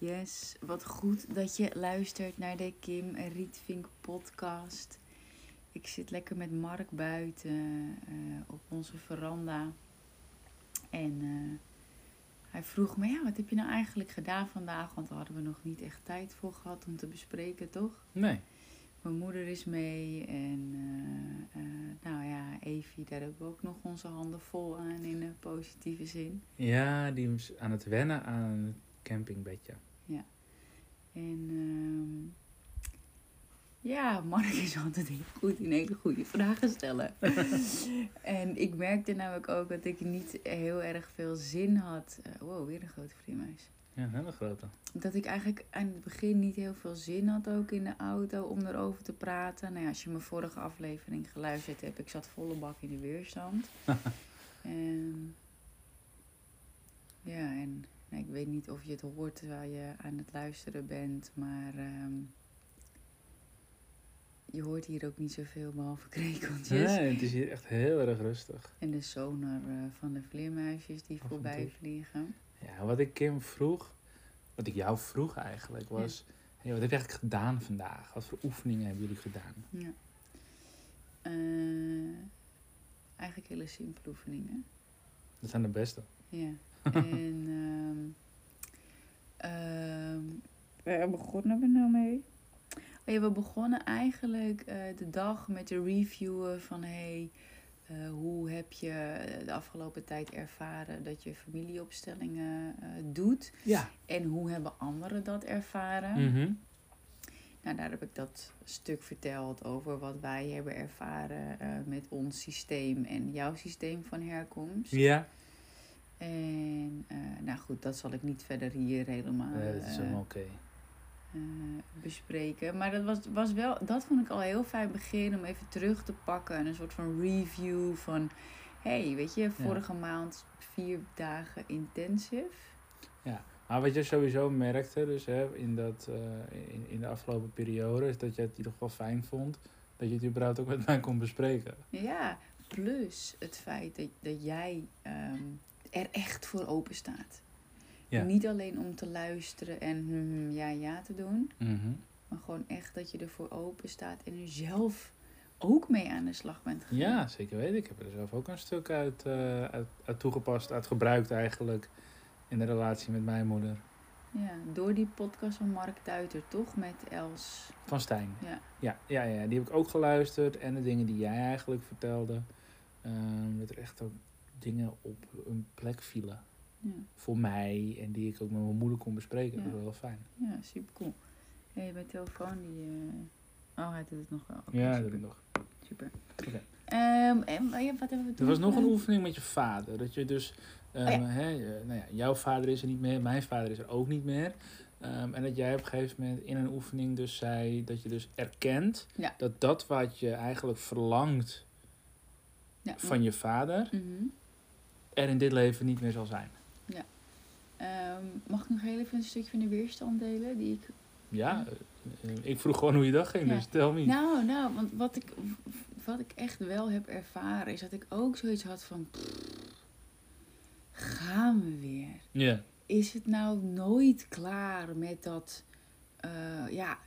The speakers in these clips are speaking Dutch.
Yes, wat goed dat je luistert naar de Kim Rietvink podcast. Ik zit lekker met Mark buiten eh, op onze veranda. En eh, hij vroeg me, ja, wat heb je nou eigenlijk gedaan vandaag? Want daar hadden we nog niet echt tijd voor gehad om te bespreken, toch? Nee. Mijn moeder is mee en eh, nou ja, Evie, daar hebben we ook nog onze handen vol aan in een positieve zin. Ja, die is aan het wennen aan campingbedje. En ehm, ja, Mark is altijd heel goed in hele goede vragen stellen. en ik merkte namelijk ook dat ik niet heel erg veel zin had. eh, wow, weer een grote vleermuis. Ja, een hele grote. Dat ik eigenlijk aan het begin niet heel veel zin had ook in de auto om erover te praten. Nou ja, als je mijn vorige aflevering geluisterd hebt, ik zat volle bak in de weerstand. en ja, en nou, ik weet niet of je het hoort terwijl je aan het luisteren bent, maar ehm, je hoort hier ook niet zoveel behalve krekeltjes. Nee, het is hier echt heel erg rustig. En de sonar eh, van de vleermuisjes die Af voorbij vliegen. Ja, wat ik Kim vroeg, wat ik jou vroeg eigenlijk, was... Hey, wat heb je eigenlijk gedaan vandaag? Wat voor oefeningen hebben jullie gedaan? Ja. Eh, eigenlijk hele simpele oefeningen. Dat zijn de beste. Ja. En ehm ehm, waar begonnen we nou mee? Oh ja, we begonnen eigenlijk eh, de dag met de reviewen van hey, eh, hoe heb je de afgelopen tijd ervaren dat je familieopstellingen eh, doet Ja. en hoe hebben anderen dat ervaren? Mhm. Nou, daar heb ik dat stuk verteld over wat wij hebben ervaren eh, met ons systeem en jouw systeem van herkomst. Ja. En eh, nou goed, dat zal ik niet verder hier helemaal Nee, dat is eh, helemaal oké. eh, bespreken. Maar dat, was, was wel, dat vond ik al heel fijn begin om even terug te pakken. En een soort van review van... hey, weet je, vorige maand vier dagen intensive. Maar wat je sowieso merkte dus hè, in, dat, in, in de afgelopen periode... is dat je het in ieder geval fijn vond... dat je het überhaupt ook met mij kon bespreken. Ja, plus het feit dat, dat jij ehm, er echt voor open staat. Ja. Niet alleen om te luisteren en hmm, ja, ja te doen. Mhm. Maar gewoon echt dat je ervoor open staat en er zelf ook mee aan de slag bent gegaan. Ja, zeker weten. Ik heb er zelf ook een stuk uit, eh, uit, uit toegepast, uit gebruikt eigenlijk... in de relatie met mijn moeder. Ja, door die podcast van Mark Duiter, toch? Met Els. Van Stijn. Ja. Ja, ja, ja, die heb ik ook geluisterd. En de dingen die jij eigenlijk vertelde. ehm, dat er echt ook dingen op een plek vielen. Ja, Voor mij. En die ik ook met mijn moeder kon bespreken. Dat was wel fijn. ja super cool. Hé, hey, mijn telefoon die... eh, Oh, hij doet het nog wel. Ja, dat doe ik nog. super. Oké. Ehm, en wat hebben we toen Er was nog een oefening met je vader. Dat je dus... ehm, Oh ja. hè, eh, nou ja, jouw vader is er niet meer. Mijn vader is er ook niet meer. Ehm, en dat jij op een gegeven moment in een oefening dus zei... Dat je dus erkent... Ja. Dat dat wat je eigenlijk verlangt Ja, van je vader... Mhm. Er in dit leven niet meer zal zijn. Ehm, mag ik nog heel even een stukje van de weerstand delen? Die ik... Ja, eh, eh, ik vroeg gewoon hoe je dag ging, Ja. dus tel me. Nou, nou, want wat ik, wat ik echt wel heb ervaren... is dat ik ook zoiets had van... pff, gaan we weer? Ja, is het nou nooit klaar met dat, eh, ja,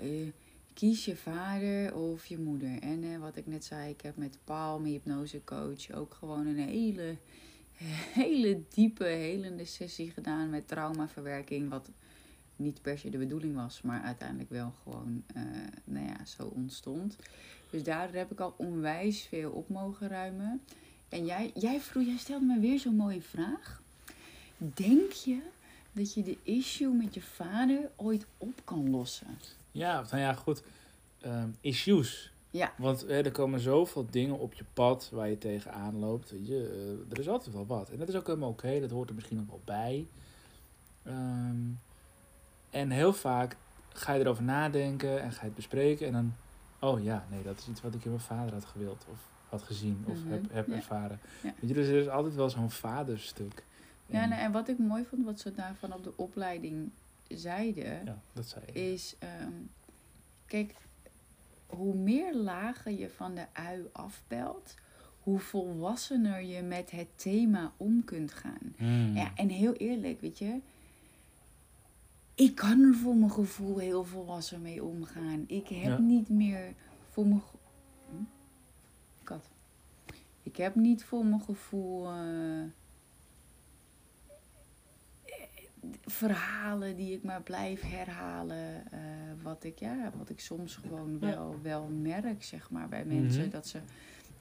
kies je vader of je moeder. En wat ik net zei, ik heb met Paul, mijn hypnosecoach, ook gewoon een hele, hele diepe, helende sessie gedaan met traumaverwerking. Wat niet per se de bedoeling was, maar uiteindelijk wel gewoon, eh, nou ja, zo ontstond. Dus daardoor heb ik al onwijs veel op mogen ruimen. En jij, jij vroeg, jij stelde me weer zo'n mooie vraag. Denk je dat je de issue met je vader ooit op kan lossen? ja nou ja, goed. Ehm, issues. Ja. Want hè, er komen zoveel dingen op je pad waar je tegenaan loopt. Weet je, eh, er is altijd wel wat. En dat is ook helemaal oké, dat hoort er misschien ook wel bij. Ehm, en heel vaak ga je erover nadenken en ga je het bespreken. En dan, oh ja, nee, dat is iets wat ik in mijn vader had gewild. Of had gezien of Mhm, heb, heb ja. ervaren. Ja. Weet je, dus er is altijd wel zo'n vaderstuk. Ja, En- nou, en wat ik mooi vond, wat ze daarvan op de opleiding zeiden, ja, dat zei is, ehm, kijk, hoe meer lagen je van de ui afpelt, hoe volwassener je met het thema om kunt gaan. Hmm. Ja, en heel eerlijk, weet je, ik kan er voor mijn gevoel heel volwassen mee omgaan. Ik heb Ja. niet meer voor mijn Hm? kat. Ik heb niet voor mijn gevoel eh, verhalen die ik maar blijf herhalen. eh, wat ik ja, wat ik soms gewoon wel, wel merk, zeg maar, bij mensen Mhm. dat ze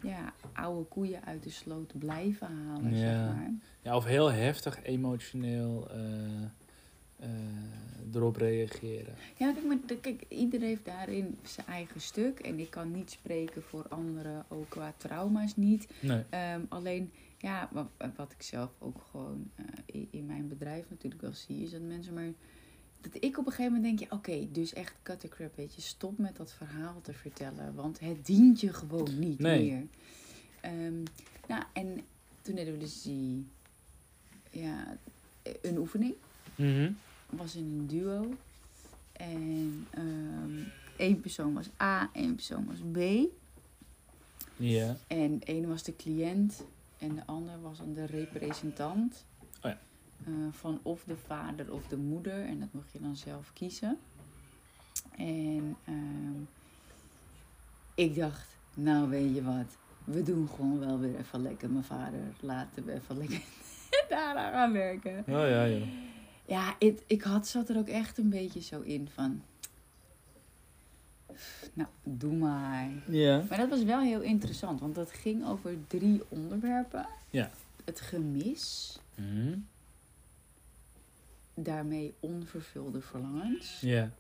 ja, oude koeien uit de sloot blijven halen, Ja. zeg maar. Ja, of heel heftig emotioneel eh, eh, erop reageren. Ja, kijk, maar de- kijk, ieder heeft daarin zijn eigen stuk. En ik kan niet spreken voor anderen, ook qua trauma's niet. Nee. Ehm, alleen, ja, wat, wat ik zelf ook gewoon eh, in, in mijn bedrijf natuurlijk wel zie, is dat mensen maar... Dat ik op een gegeven moment denk, ja, oké, dus echt cut the crap, weet je. Stop met dat verhaal te vertellen, want het dient je gewoon niet Nee. meer. Ehm, nou, en toen deden we dus die, ja, een oefening Mhm. was in een duo. En ehm één persoon was A, één persoon was B. Ja. En ene was de cliënt en de ander was dan de representant. Oh ja. Eh, van of de vader of de moeder. En dat mocht je dan zelf kiezen. En ehm, ik dacht, nou weet je wat. We doen gewoon wel weer even lekker mijn vader. Laten we even lekker daaraan gaan werken. Oh ja. Ja, het, ik had, zat er ook echt een beetje zo in van... Nou, doe maar. Ja. Maar dat was wel heel interessant, want dat ging over drie onderwerpen. Ja. Het gemis, Mhm. daarmee onvervulde verlangens. Ja.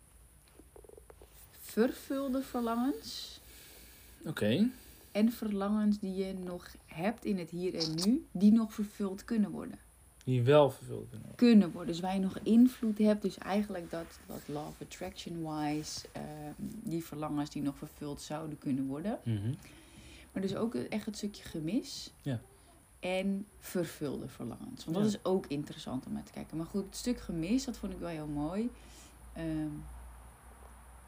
Vervulde verlangens Oké. en verlangens die je nog hebt in het hier en nu, die nog vervuld kunnen worden. Die wel vervuld kunnen worden. Kunnen worden, dus waar je nog invloed hebt. Dus eigenlijk dat, dat law of attraction wise, ehm, die verlangens die nog vervuld zouden kunnen worden. Mhm. Maar dus ook echt het stukje gemis. Ja. En vervulde verlangens. Want Ja. dat is ook interessant om naar te kijken. Maar goed, het stuk gemis, dat vond ik wel heel mooi. Ehm,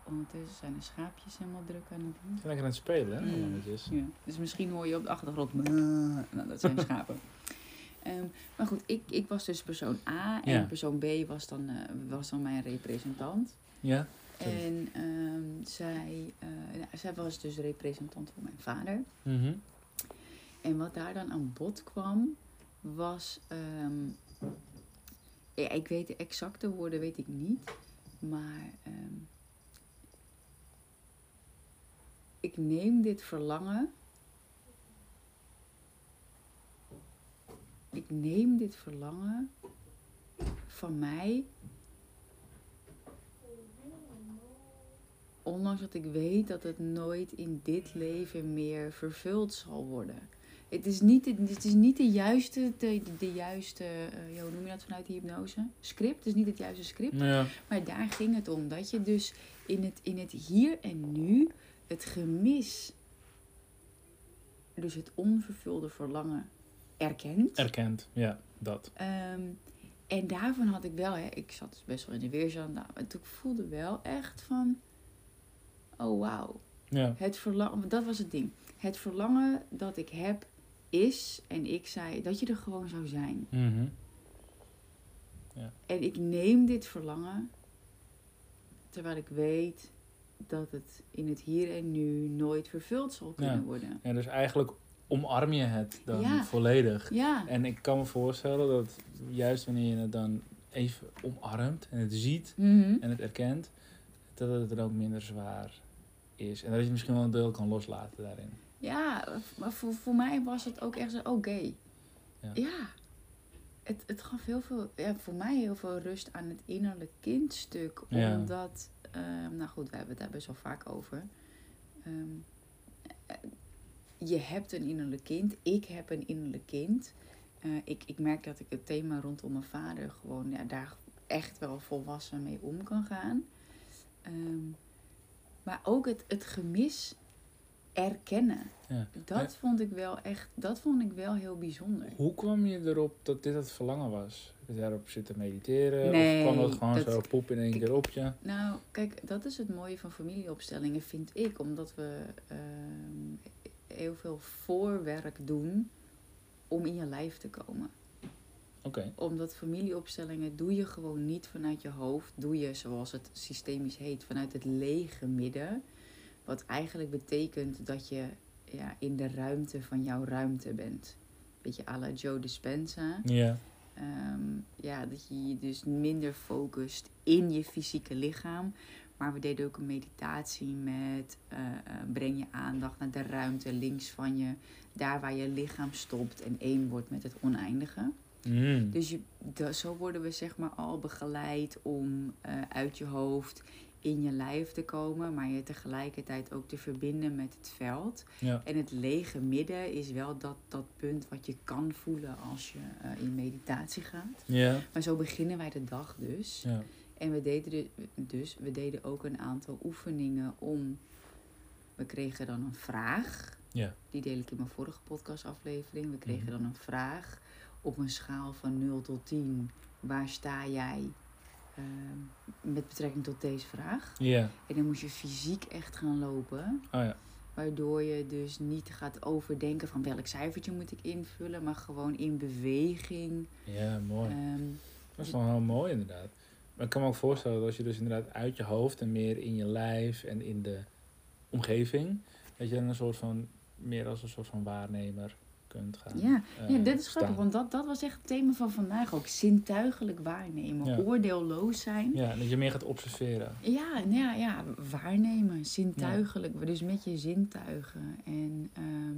ondertussen zijn de schaapjes helemaal druk aan het doen. Zijn lekker aan het spelen, hè? Mm. Ja. Dus misschien hoor je op de achtergrond... Nou, dat zijn schapen. Ehm, maar goed, ik, ik was dus persoon A. En Ja. persoon B was dan, eh, was dan mijn representant. Ja. En ehm, zij, eh, nou, zij was dus representant voor mijn vader. Mhm. En wat daar dan aan bod kwam, was. ehm, ja, ik weet de exacte woorden, weet ik niet. Maar. ik neem dit verlangen. Neem dit verlangen van mij. Ondanks dat ik weet dat het nooit in dit leven meer vervuld zal worden. Het is niet, de- het is niet de juiste, de, de juiste ja, hoe noem je dat vanuit de hypnose? Script, het is niet het juiste script. Ja. Maar daar ging het om. Dat je dus in het, in het hier en nu het gemis, dus het onvervulde verlangen, erkent. Erkend. Ja, dat. Ehm, en daarvan had ik wel, hè, ik zat dus best wel in de weerstand. Nou, en toen voelde wel echt van, oh wauw. Ja. Het verlangen, dat was het ding. Het verlangen dat ik heb is, en ik zei, dat je er gewoon zou zijn. Mhm. En ik neem dit verlangen, terwijl ik weet dat het in het hier en nu nooit vervuld zal kunnen Ja. worden. Ja, dus eigenlijk omarm je het dan Ja. volledig. Ja, En ik kan me voorstellen dat juist wanneer je het dan even omarmt en het ziet Mhm. en het erkent, dat het dan ook minder zwaar is. En dat je misschien wel een deel kan loslaten daarin. ja maar voor, voor mij was het ook echt zo, oké. Ja. Ja. Het, het gaf heel veel, ja, voor mij heel veel rust aan het innerlijk kindstuk. Ja. Omdat, ehm, nou goed, we hebben het daar best wel vaak over. Ehm, eh, je hebt een innerlijk kind. Ik heb een innerlijk kind. Eh, ik, ik merk dat ik het thema rondom mijn vader gewoon, ja, daar echt wel volwassen mee om kan gaan. Ehm, maar ook het, het gemis erkennen. Ja. Dat vond ik wel echt, dat vond ik wel heel bijzonder. Hoe kwam je erop dat dit het verlangen was? Heb je daarop zitten mediteren? Nee, of kwam dat gewoon dat- zo pop in één Kijk, keer op je? Nou, kijk, dat is het mooie van familieopstellingen, vind ik. Omdat we ehm, heel veel voorwerk doen om in je lijf te komen. Oké. Omdat familieopstellingen doe je gewoon niet vanuit je hoofd. Doe je, zoals het systemisch heet, vanuit het lege midden. Wat eigenlijk betekent dat je ja, in de ruimte van jouw ruimte bent. Beetje à la Joe Dispenza. Ja. Ehm, ja, dat je je dus minder focust in je fysieke lichaam. Maar we deden ook een meditatie met eh, eh, breng je aandacht naar de ruimte links van je. Daar waar je lichaam stopt en één wordt met het oneindige. Mm. Dus je, zo worden we zeg maar al begeleid om eh, uit je hoofd in je lijf te komen. Maar je tegelijkertijd ook te verbinden met het veld. Ja. En het lege midden is wel dat, dat punt wat je kan voelen als je in meditatie gaat. Ja. Maar zo beginnen wij de dag dus. Ja. En we deden de- dus, we deden ook een aantal oefeningen om. We kregen dan een vraag. Ja. Die deel ik in mijn vorige podcastaflevering. We kregen Mhm. dan een vraag op een schaal van 0 tot 10. Waar sta jij ehm, met betrekking tot deze vraag? Ja. En dan moest je fysiek echt gaan lopen. Oh ja. Waardoor je dus niet gaat overdenken van welk cijfertje moet ik invullen, maar gewoon in beweging. Ja, mooi. Ehm, Dat is wel heel mooi inderdaad. Maar ik kan me ook voorstellen dat als je dus inderdaad uit je hoofd en meer in je lijf en in de omgeving, dat je dan een soort van, meer als een soort van waarnemer kunt gaan. Ja, eh, ja, dit is staan. grappig, want dat, dat was echt het thema van vandaag ook. Zintuigelijk waarnemen, Ja. oordeelloos zijn. Ja, dat je meer gaat observeren. Ja, nou ja, ja, waarnemen, zintuigelijk, dus met je zintuigen. En, ehm,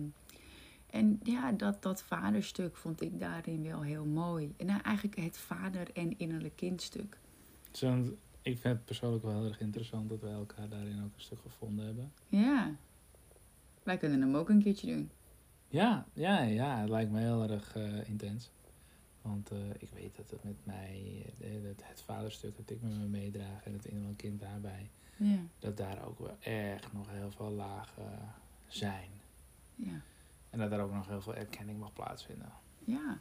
en ja, dat, dat vaderstuk vond ik daarin wel heel mooi. En nou, eigenlijk het vader- en innerlijk kindstuk. Ik vind het persoonlijk wel heel erg interessant dat wij elkaar daarin ook een stuk gevonden hebben. Ja, wij kunnen hem ook een keertje doen. Ja, ja, ja, het lijkt me heel erg eh, intens. Want eh, ik weet dat het met mij, eh, het, het vaderstuk dat ik met me meedraag en het innerlijk kind daarbij, Ja, dat daar ook wel echt nog heel veel lagen zijn. ja. En dat daar ook nog heel veel erkenning mag plaatsvinden. Ja.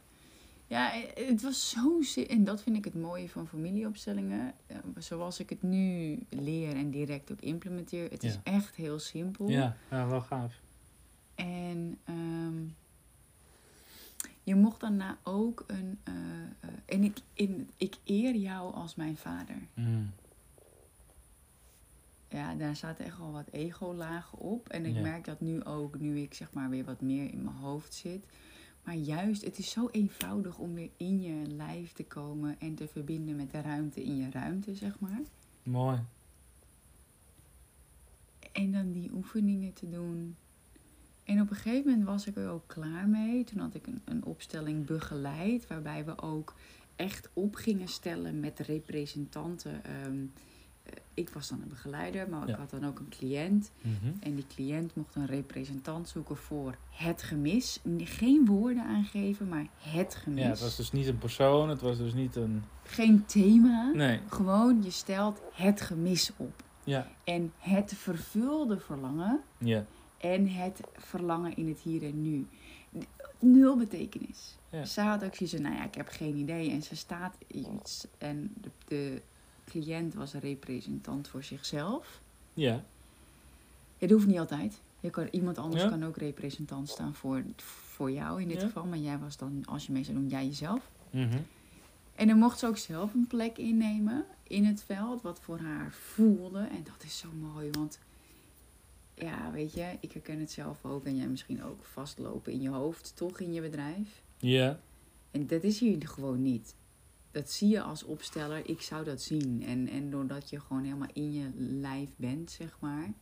Ja, eh, het was zo... zi- En dat vind ik het mooie van familieopstellingen. Eh, Zoals ik het nu leer en direct ook implementeer. Het is echt heel simpel. Ja, ja, wel gaaf. En ehm, je mocht daarna ook een... eh, en ik, in, ik eer jou als mijn vader. Mm. Ja, daar zaten echt wel wat ego-lagen op. En ik Ja. merk dat nu ook, nu ik zeg maar weer wat meer in mijn hoofd zit. Maar juist, het is zo eenvoudig om weer in je lijf te komen en te verbinden met de ruimte in je ruimte, zeg maar. Mooi. En dan die oefeningen te doen. En op een gegeven moment was ik er ook klaar mee. Toen had ik een, een opstelling begeleid, waarbij we ook echt op gingen stellen met representanten. Ehm, eh, ik was dan een begeleider, maar ik Ja. had dan ook een cliënt. Mhm. En die cliënt mocht een representant zoeken voor het gemis. Geen woorden aangeven, maar het gemis. Ja, het was dus niet een persoon, het was dus niet een... Geen thema. Nee. Gewoon, je stelt het gemis op. Ja. En het vervulde verlangen Ja. en het verlangen in het hier en nu. Nul betekenis. Ja. Ze had ook zoiets van, nou ja, ik heb geen idee. En ze staat iets. En de, de cliënt was een representant voor zichzelf. Ja. Het hoeft niet altijd. Je kan, iemand anders Ja. kan ook representant staan voor, voor jou in dit Ja. geval. Maar jij was dan, als je mee zou doen, jij jezelf. Mhm. En dan mocht ze ook zelf een plek innemen in het veld, wat voor haar voelde. En dat is zo mooi, want ja, weet je, ik herken het zelf ook. En jij misschien ook vastlopen in je hoofd, toch in je bedrijf. Ja. En dat is hier gewoon niet. Dat zie je als opsteller, ik zou dat zien. En, en doordat je gewoon helemaal in je lijf bent, zeg maar.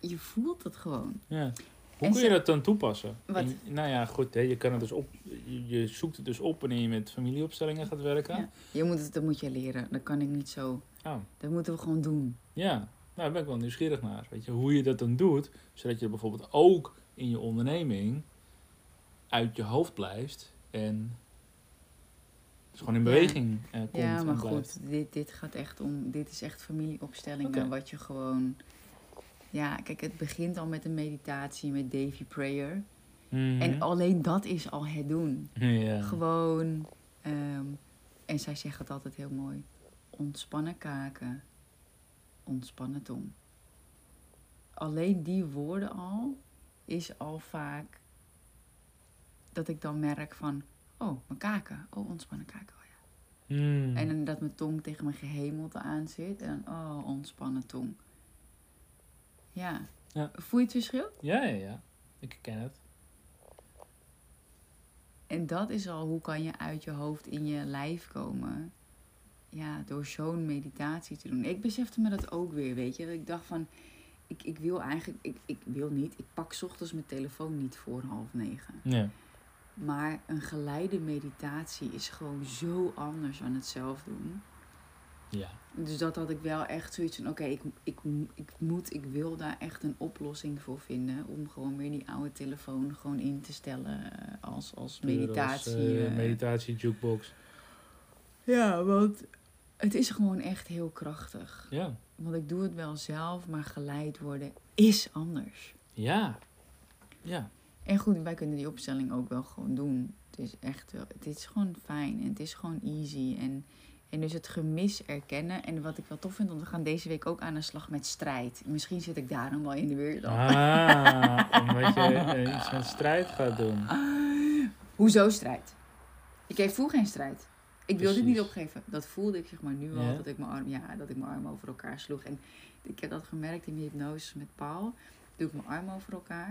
Je voelt het gewoon. Ja. Hoe En kun je dat dan toepassen? In- nou ja, goed, hè, je, kan het dus op, je, je zoekt het dus op wanneer je met familieopstellingen gaat werken. Ja. Je moet het, dat moet je leren. Dat kan ik niet zo. Oh, Dat moeten we gewoon doen. ja. Nou, daar ben ik wel nieuwsgierig naar. Weet je, hoe je dat dan doet, zodat je bijvoorbeeld ook in je onderneming uit je hoofd blijft en Dus gewoon in Ja. beweging eh, komt Ja, maar goed, dit, dit gaat echt om. Dit is echt familieopstellingen. Wat je gewoon. Ja, kijk, het begint al met een meditatie met Davy Prayer. Mhm. En alleen dat is al het doen. Ja. Gewoon. ehm, en zij zegt het altijd heel mooi: ontspannen kaken, ontspannen tong. Alleen die woorden al is al vaak dat ik dan merk van: oh, mijn kaken, oh, ontspannen kaken. Oh, ja. Mm. En dan dat mijn tong tegen mijn gehemelte aan zit. En dan, oh, ontspannen tong. Ja. Ja. Voel je het verschil? Ja, ja, ja. Ik ken het. En dat is al hoe kan je uit je hoofd in je lijf komen. Ja, door zo'n meditatie te doen. Ik besefte me dat ook weer, weet je. Dat ik dacht van, ik, ik wil eigenlijk, ik, ik wil niet. Ik pak 's ochtends mijn telefoon niet voor half negen. Ja. Maar een geleide meditatie is gewoon zo anders dan het zelf doen. Ja. Dus dat had ik wel echt zoiets van: oké, ik, ik, ik moet, ik wil daar echt een oplossing voor vinden. Om gewoon weer die oude telefoon gewoon in te stellen eh, als, als meditatie. Als, eh, eh. meditatie jukebox. Ja, want het is gewoon echt heel krachtig. Ja. Want ik doe het wel zelf, maar geleid worden is anders. Ja. Ja. En goed, wij kunnen die opstelling ook wel gewoon doen. Het is echt wel, het is gewoon fijn en het is gewoon easy. En, en dus het gemis erkennen. En wat ik wel tof vind, want we gaan deze week ook aan de slag met strijd. Misschien zit ik daarom wel in de weerstand. Ah, omdat je eh, iets met strijd gaat doen. Hoezo strijd? Ik voel geen strijd. Ik wil dit niet opgeven. Dat voelde ik zeg maar nu al, Ja. dat ik mijn arm, ja, dat ik mijn arm over elkaar sloeg. En ik heb dat gemerkt in die hypnose met Paul. Doe ik mijn arm over elkaar.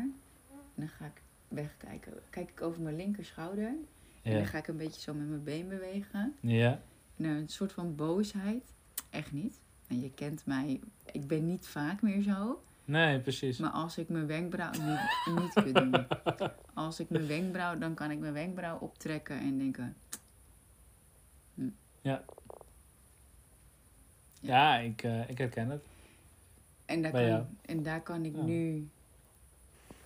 En dan ga ik wegkijken. Kijk ik over mijn linker schouder. En dan Ja. ga ik een beetje zo met mijn been bewegen. Ja. En een soort van boosheid. Echt niet. En je kent mij. Ik ben niet vaak meer zo. Nee, precies. Maar als ik mijn wenkbrauw niet, niet kan doen. Als ik mijn wenkbrauw, dan kan ik mijn wenkbrauw optrekken en denken. Ja, ik, eh, ik herken het. En daar, Bij jou. kan, en daar kan ik Ja. nu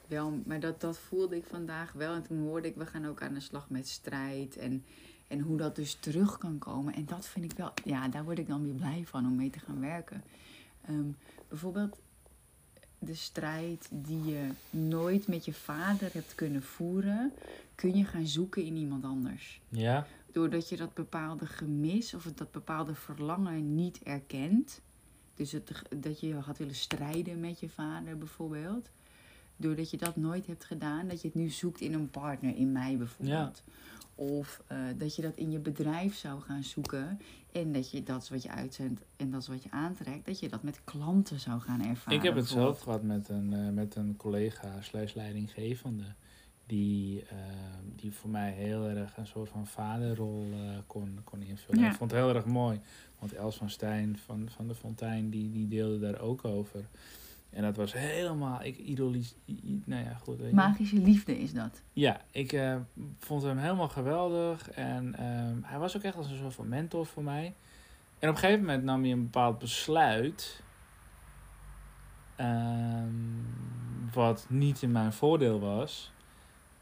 wel. Maar dat, dat voelde ik vandaag wel. En toen hoorde ik, we gaan ook aan de slag met strijd. En, en hoe dat dus terug kan komen. En dat vind ik wel. Ja, daar word ik dan weer blij van om mee te gaan werken. Ehm, bijvoorbeeld de strijd die je nooit met je vader hebt kunnen voeren, kun je gaan zoeken in iemand anders. Ja. Doordat je dat bepaalde gemis of dat bepaalde verlangen niet erkent. Dus het, dat je had willen strijden met je vader bijvoorbeeld. Doordat je dat nooit hebt gedaan, dat je het nu zoekt in een partner, in mij bijvoorbeeld. Of eh, dat je dat in je bedrijf zou gaan zoeken. En dat je dat is wat je uitzendt en dat is wat je aantrekt. Dat je dat met klanten zou gaan ervaren. Ik heb het zelf gehad met een, eh, met een collega slash leidinggevende. Die, eh, die voor mij heel erg een soort van vaderrol kon, kon invullen. Ja. Ik vond het heel erg mooi. Want Els van Stijn van, van de Fontijn, die, die deelde daar ook over. En dat was helemaal, ik nou ja, goed. weet. Magische liefde is dat. Ja, ik eh, vond hem helemaal geweldig. En ehm, hij was ook echt als een soort van mentor voor mij. En op een gegeven moment nam hij een bepaald besluit. ehm, wat niet in mijn voordeel was.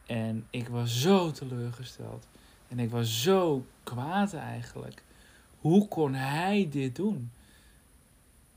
En ik was zo teleurgesteld. En ik was zo kwaad eigenlijk. Hoe kon hij dit doen?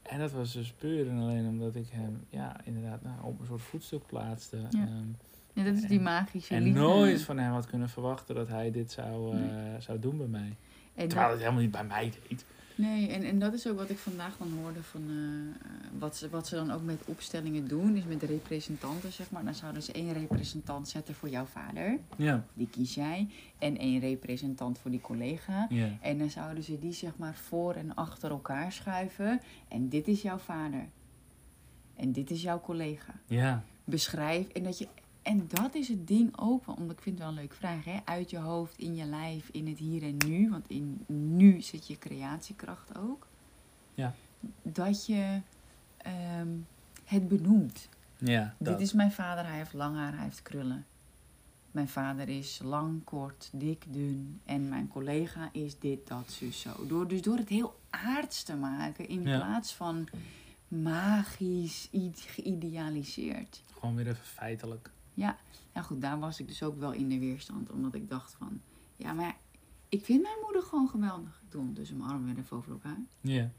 En dat was dus puur en alleen omdat ik hem, ja, inderdaad, nou, op een soort voetstuk plaatste. Ja. Ehm, Ja, dat is die magische en liefde. nooit van hem had kunnen verwachten dat hij dit zou, eh, Nee. zou doen bij mij. En Terwijl dat- het helemaal niet bij mij deed. Nee, en, en dat is ook wat ik vandaag dan hoorde van eh, eh, wat, ze, wat ze dan ook met opstellingen doen, is met representanten, zeg maar. Dan zouden ze één representant zetten voor jouw vader, Ja. die kies jij, en één representant voor die collega. Ja. En dan zouden ze die zeg maar voor en achter elkaar schuiven. En dit is jouw vader. En dit is jouw collega. Ja. Beschrijf en dat je. En dat is het ding ook, want ik vind het wel een leuke vraag, hè? Uit je hoofd, in je lijf, in het hier en nu. Want in nu zit je creatiekracht ook. Ja. Dat je ehm, het benoemt. Ja. Dat. Dit is mijn vader, hij heeft lang haar, hij heeft krullen. Mijn vader is lang, kort, dik, dun. En mijn collega is dit, dat, zus, zo. Door, dus door het heel aards te maken in Ja. plaats van magisch, geïdealiseerd. Gewoon weer even feitelijk. Ja, nou goed, daar was ik dus ook wel in de weerstand. Omdat ik dacht van, ja, maar Ik vind mijn moeder gewoon geweldig. Ik doe ondertussen mijn armen weer even over elkaar. Ja.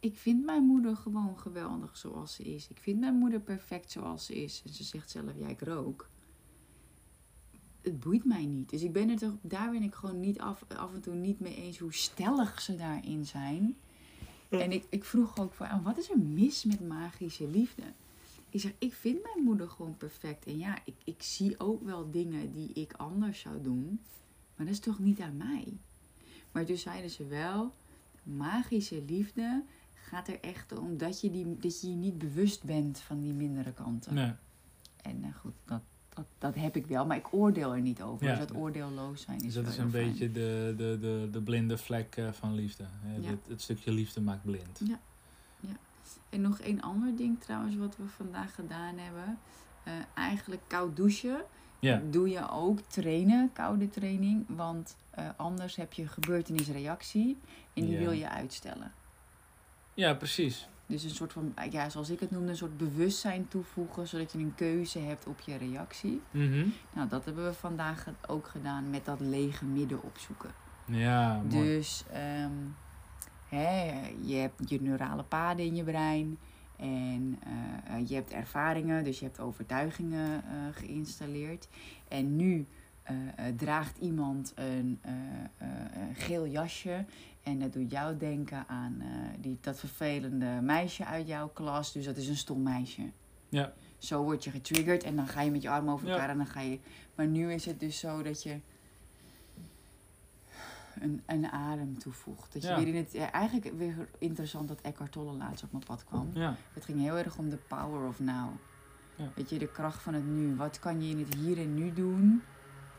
Ik vind mijn moeder gewoon geweldig zoals ze is. Ik vind mijn moeder perfect zoals ze is. En ze zegt zelf, ja, ik rook. Het boeit mij niet. Dus ik ben er toch, daar ben ik gewoon niet af, af en toe niet mee eens hoe stellig ze daarin zijn. En ik, ik vroeg ook van, ah, wat is er mis met magische liefde? Ik zeg, ik vind mijn moeder gewoon perfect. En ja, ik, ik zie ook wel dingen die ik anders zou doen. Maar dat is toch niet aan mij? Maar toen zeiden ze wel, magische liefde gaat er echt om dat je, die, dat je je niet bewust bent van die mindere kanten. Nee. En eh, goed, dat, dat, dat heb ik wel, maar ik oordeel er niet over. Ja. Dus dat oordeelloos zijn is Dus dat is een fijn. beetje de, de, de, de blinde vlek eh, van liefde. Ja. Het, het stukje liefde maakt blind. En nog één ander ding trouwens wat we vandaag gedaan hebben. Eh, eigenlijk koud douchen. Ja. Doe je ook trainen, koude training. Want eh, anders heb je gebeurtenisreactie. En die wil je uitstellen. ja, precies. Dus een soort van, ja, zoals ik het noemde, een soort bewustzijn toevoegen. Zodat je een keuze hebt op je reactie. Mhm. Nou, dat hebben we vandaag ook gedaan met dat lege midden opzoeken. Ja, mooi. Dus ehm, hè, je hebt je neurale paden in je brein. En eh, eh, je hebt ervaringen, dus je hebt overtuigingen eh, geïnstalleerd. En nu draagt iemand een geel jasje. En dat doet jou denken aan die, dat vervelende meisje uit jouw klas. Dus dat is een stom meisje. Ja. Zo word je getriggerd en dan ga je met je armen over Ja. elkaar en dan ga je. Maar nu is het dus zo dat je een, een adem toevoegt. Dat je Ja. weer in het. ja, Eigenlijk weer interessant dat Eckhart Tolle laatst op mijn pad kwam. Ja. Het ging heel erg om de power of now. Ja. Weet je, de kracht van het nu. Wat kan je in het hier en nu doen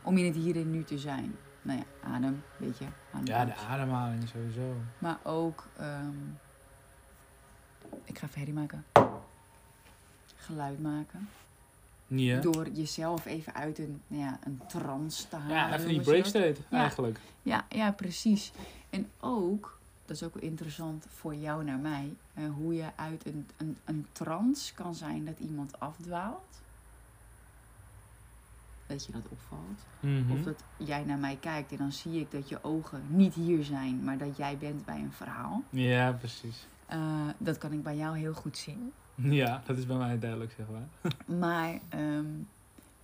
om in het hier en nu te zijn? Nou ja, adem, weet je. adem ja, de ademhaling sowieso. Maar ook, ehm, ik ga even herrie maken. Geluid maken. Ja. Door jezelf even uit een, nou ja, een trance te halen. Ja, even die noemen ze break dat. state Ja. eigenlijk. Ja, ja, precies. En ook, dat is ook wel interessant voor jou naar mij, eh, hoe je uit een, een, een trance kan zijn dat iemand afdwaalt. Dat je dat opvalt. Mhm. Of dat jij naar mij kijkt en dan zie ik dat je ogen niet hier zijn, maar dat jij bent bij een verhaal. Ja, precies. Eh, dat kan ik bij jou heel goed zien. Ja, dat is bij mij duidelijk, zeg maar. Maar ehm,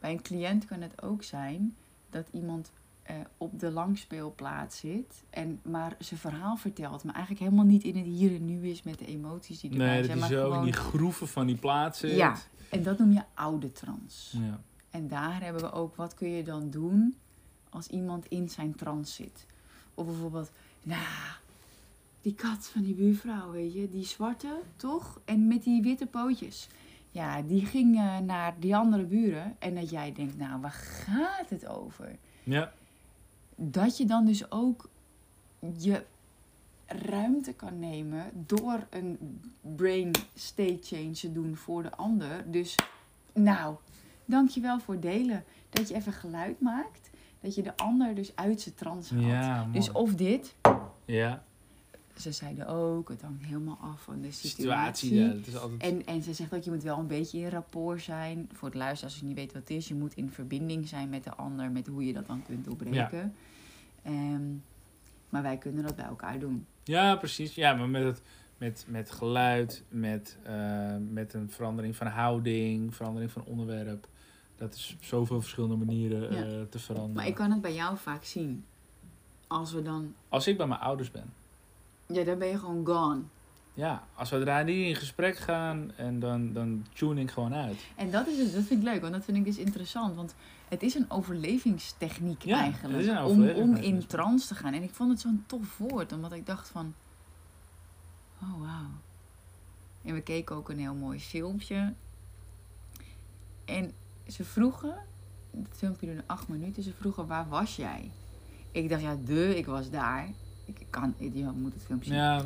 bij een cliënt kan het ook zijn dat iemand eh, op de langspeelplaats zit en maar zijn verhaal vertelt, maar eigenlijk helemaal niet in het hier en nu is met de emoties die erbij Nee, dat zijn. hij maar zo in die groeven van die plaats zit. Ja. En dat noem je oude trance. Ja. En daar hebben we ook, wat kun je dan doen als iemand in zijn trance zit? Of bijvoorbeeld, nou, die kat van die buurvrouw, weet je, die zwarte, toch? En met die witte pootjes. Ja, die ging eh, naar die andere buren. En dat jij denkt, nou, waar gaat het over? Ja. Dat je dan dus ook je ruimte kan nemen door een brain state change te doen voor de ander. Dus, nou, dankjewel voor delen. Dat je even geluid maakt. Dat je de ander dus uit zijn trance haalt. Ja, dus of dit. Ja, Ze zeiden ook, het hangt helemaal af van de situatie. situatie, ja, dat is altijd... En, en ze zegt ook, je moet wel een beetje in rapport zijn. Voor het luisteren, als je niet weet wat het is. Je moet in verbinding zijn met de ander. Met hoe je dat dan kunt doorbreken. Ehm, maar wij kunnen dat bij elkaar doen. Ja, precies. Ja, maar met, het, met, met geluid, met, eh, met een verandering van houding, verandering van onderwerp. Dat is op zoveel verschillende manieren Ja. eh, te veranderen. Maar ik kan het bij jou vaak zien. Als we dan... Als ik bij mijn ouders ben. Ja, dan ben je gewoon gone. Ja, als we daar niet in gesprek gaan en dan, dan tune ik gewoon uit. En dat, is het, dat vind ik leuk, want dat vind ik dus interessant. Want het is een overlevingstechniek Ja, eigenlijk. het is een om, om in trance te gaan. En ik vond het zo'n tof woord, omdat ik dacht van... Oh, wauw. En we keken ook een heel mooi filmpje. En ze vroegen... Het filmpje duurde acht minuten. Ze vroegen, waar was jij? Ik dacht, ja, de, ik was daar. Kan, je moet het filmpje zien. Ja,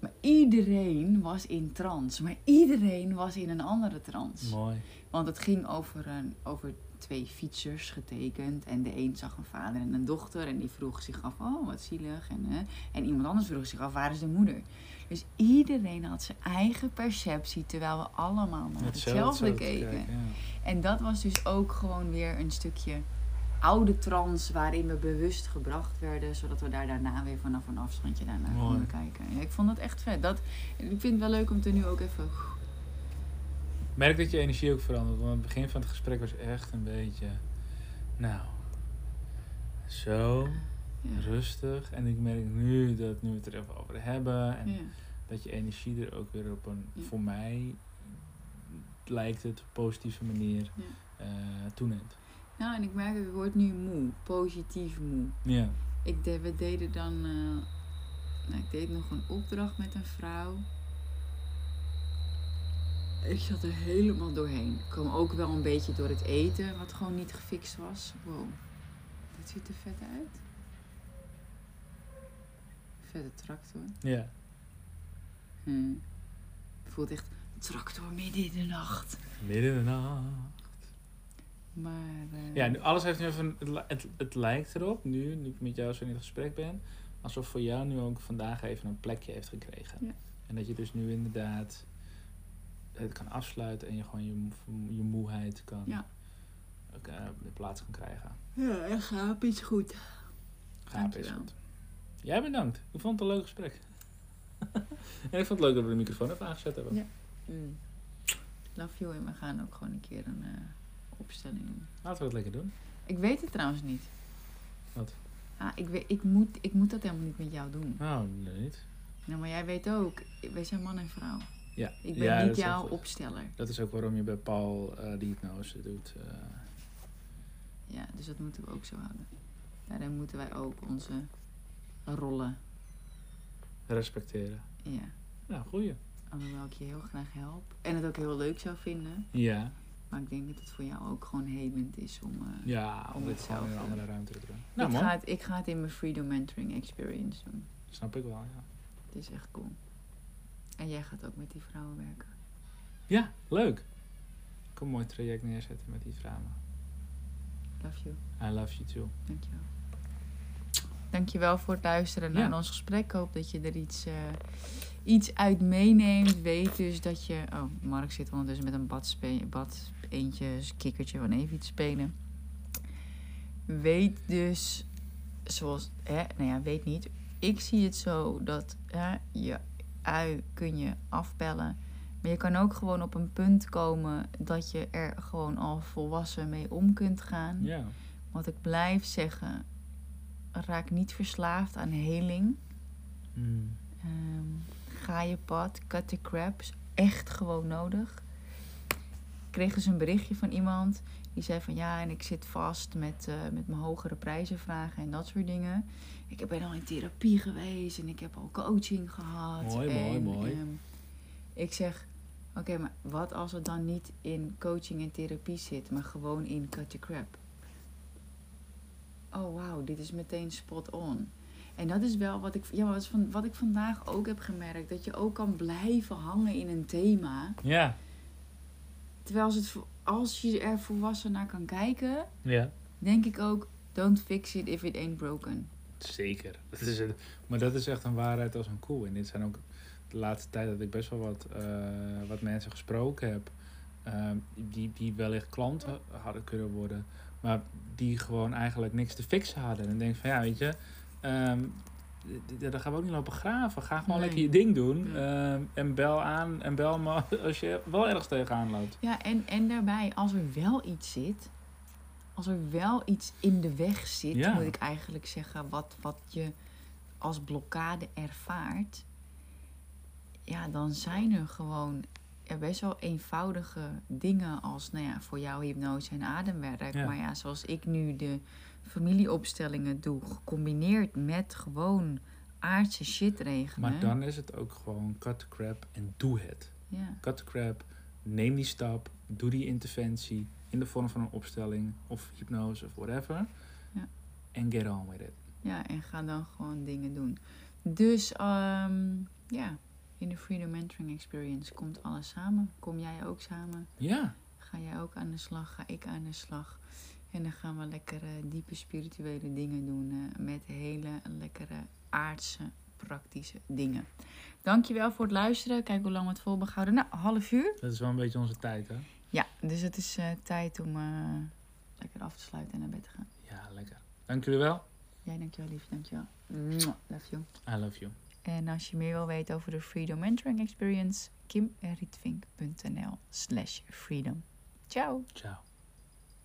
Maar iedereen was in trance. Maar iedereen was in een andere trance. mooi. Want het ging over, een, over twee fietsers getekend. En de een zag een vader en een dochter. En die vroeg zich af, oh wat zielig. En, eh, en iemand anders vroeg zich af, waar is de moeder? Dus iedereen had zijn eigen perceptie. Terwijl we allemaal naar hetzelfde keken. kijken, ja. En dat was dus ook gewoon weer een stukje oude trance waarin we bewust gebracht werden, zodat we daar daarna weer vanaf een afstandje daarnaar Mooi. konden kijken. Ja, ik vond dat echt vet. Dat, ik vind het wel leuk om er nu ook even. Merk dat je energie ook verandert. Want het begin van het gesprek was echt een beetje. Nou. Zo. Ja. Rustig. En ik merk nu dat nu we het er even over hebben. En Ja. dat je energie er ook weer op een. Voor mij lijkt het positieve manier eh, toeneemt. Nou, en ik merk, ik word nu moe, positief moe. Ja. Ik de, we deden dan, eh, nou, ik deed nog een opdracht met een vrouw. Ik zat er helemaal doorheen. Ik kwam ook wel een beetje door het eten, wat gewoon niet gefixt was. Wow, dit ziet er vet uit. Vette tractor. Ja. Hm. Voelt echt tractor midden in de nacht. Midden in de nacht. Maar eh, Ja, nu, alles heeft nu even. Het, het, het lijkt erop, nu, nu ik met jou zo in het gesprek ben, alsof voor jou nu ook vandaag even een plekje heeft gekregen. Ja. En dat je dus nu inderdaad het kan afsluiten en je gewoon je, je moeheid kan Ja. ook, eh, in plaats kan krijgen. ja, en gaap is goed. Gaap is Dankjewel. goed. Jij bedankt. Ik vond het een leuk gesprek. en ik vond het leuk dat we de microfoon even aangezet hebben. Ja. Mm. Love you en we gaan ook gewoon een keer een eh, opstelling doen. Laten we het lekker doen. Ik weet het trouwens niet. Wat? Ah, ik, weet, ik, moet, ik moet dat helemaal niet met jou doen. Nou, nee, niet. Nou, maar jij weet ook, wij zijn man en vrouw. Ja. Ik ben Ja, niet jouw opsteller. Dat is ook waarom je bij Paul eh die hypnose doet. eh. Ja, dus dat moeten we ook zo houden. Daarin moeten wij ook onze rollen. respecteren. Ja. Nou, goeie. Alhoewel ik je heel graag help. En het ook heel leuk zou vinden. Ja. Maar ik denk dat het voor jou ook gewoon helend is om... eh, Ja, om Om dit het gewoon in een zelf, andere ruimte te doen. Nou, ik, man. ga het, ik ga het in mijn Freedom Mentoring Experience doen. Snap ik wel, ja. Het is echt cool. En jij gaat ook met die vrouwen werken. Ja, leuk. Ik kan een mooi traject neerzetten met die vrouwen. Love you. I love you too. Dankjewel. Dankjewel voor het luisteren naar Ja. ons gesprek. Ik hoop dat je er iets, eh, iets uit meeneemt. Weet dus dat je... Oh, Mark zit ondertussen met een bad, bad eentje, kikkertje van even iets spelen. Weet dus, zoals... Hè, nou ja, weet niet. Ik zie het zo dat hè, je ui kun je afbellen. Maar je kan ook gewoon op een punt komen dat je er gewoon al volwassen mee om kunt gaan. Ja. Wat ik blijf zeggen, raak niet verslaafd aan heling. Mm. Ehm, ga je pad, cut the crap, is echt gewoon nodig. Ik kreeg dus een berichtje van iemand die zei van ja, en ik zit vast met, eh, met mijn hogere prijzen vragen en dat soort dingen. Ik ben al in therapie geweest en ik heb al coaching gehad. Mooi, mooi, en, mooi. ehm, ik zeg, oké, maar wat als het dan niet in coaching en therapie zit, maar gewoon in cut the crap? Oh wauw, dit is meteen spot on. En dat is wel wat ik, ja, wat, van, wat ik vandaag ook heb gemerkt. Dat je ook kan blijven hangen in een thema. Ja. Terwijl als, het, als je er volwassen naar kan kijken, Ja. denk ik ook, don't fix it if it ain't broken. Zeker. Dat is het. Maar dat is echt een waarheid als een koe. En dit zijn ook de laatste tijd dat ik best wel wat, eh, wat mensen gesproken heb. ehm, die, die wellicht klanten hadden kunnen worden. Maar die gewoon eigenlijk niks te fixen hadden. En denk van ja, weet je. D- daar gaan we ook niet lopen graven. Ga gewoon Nee. lekker je ding doen. Ja. ehm, en bel aan. En bel me als je wel ergens tegenaan loopt. Ja, en, en daarbij, als er wel iets zit, als er wel iets in de weg zit, Ja. moet ik eigenlijk zeggen, wat, wat je als blokkade ervaart, ja, dan zijn er gewoon er best wel eenvoudige dingen als, nou ja, voor jou hypnose en ademwerk. Ja. Maar ja, zoals ik nu de familieopstellingen doe, gecombineerd met gewoon aardse shit regelen. Maar dan is het ook gewoon cut the crap en doe het. Ja, cut the crap, neem die stap, doe die interventie in de vorm van een opstelling of hypnose of whatever. Ja. En get on with it. ja, en ga dan gewoon dingen doen. Dus ehm, ja, in de Freedom Mentoring Experience komt alles samen. Kom jij ook samen? Ja, Ga jij ook aan de slag? Ga ik aan de slag? En dan gaan we lekkere, diepe spirituele dingen doen eh, met hele lekkere aardse, praktische dingen. Dankjewel voor het luisteren. Kijk hoe lang we het vol hebben gehouden. Nou, half uur. dat is wel een beetje onze tijd, hè? Ja, dus het is eh, tijd om eh, lekker af te sluiten en naar bed te gaan. Ja, Lekker. Dank jullie wel. Jij dankjewel, lief. Dankjewel. Mwah, Love you. I love you. En als je meer wil weten over de Freedom Mentoring Experience, kimrietvink.nl slash freedom. Ciao! Ciao.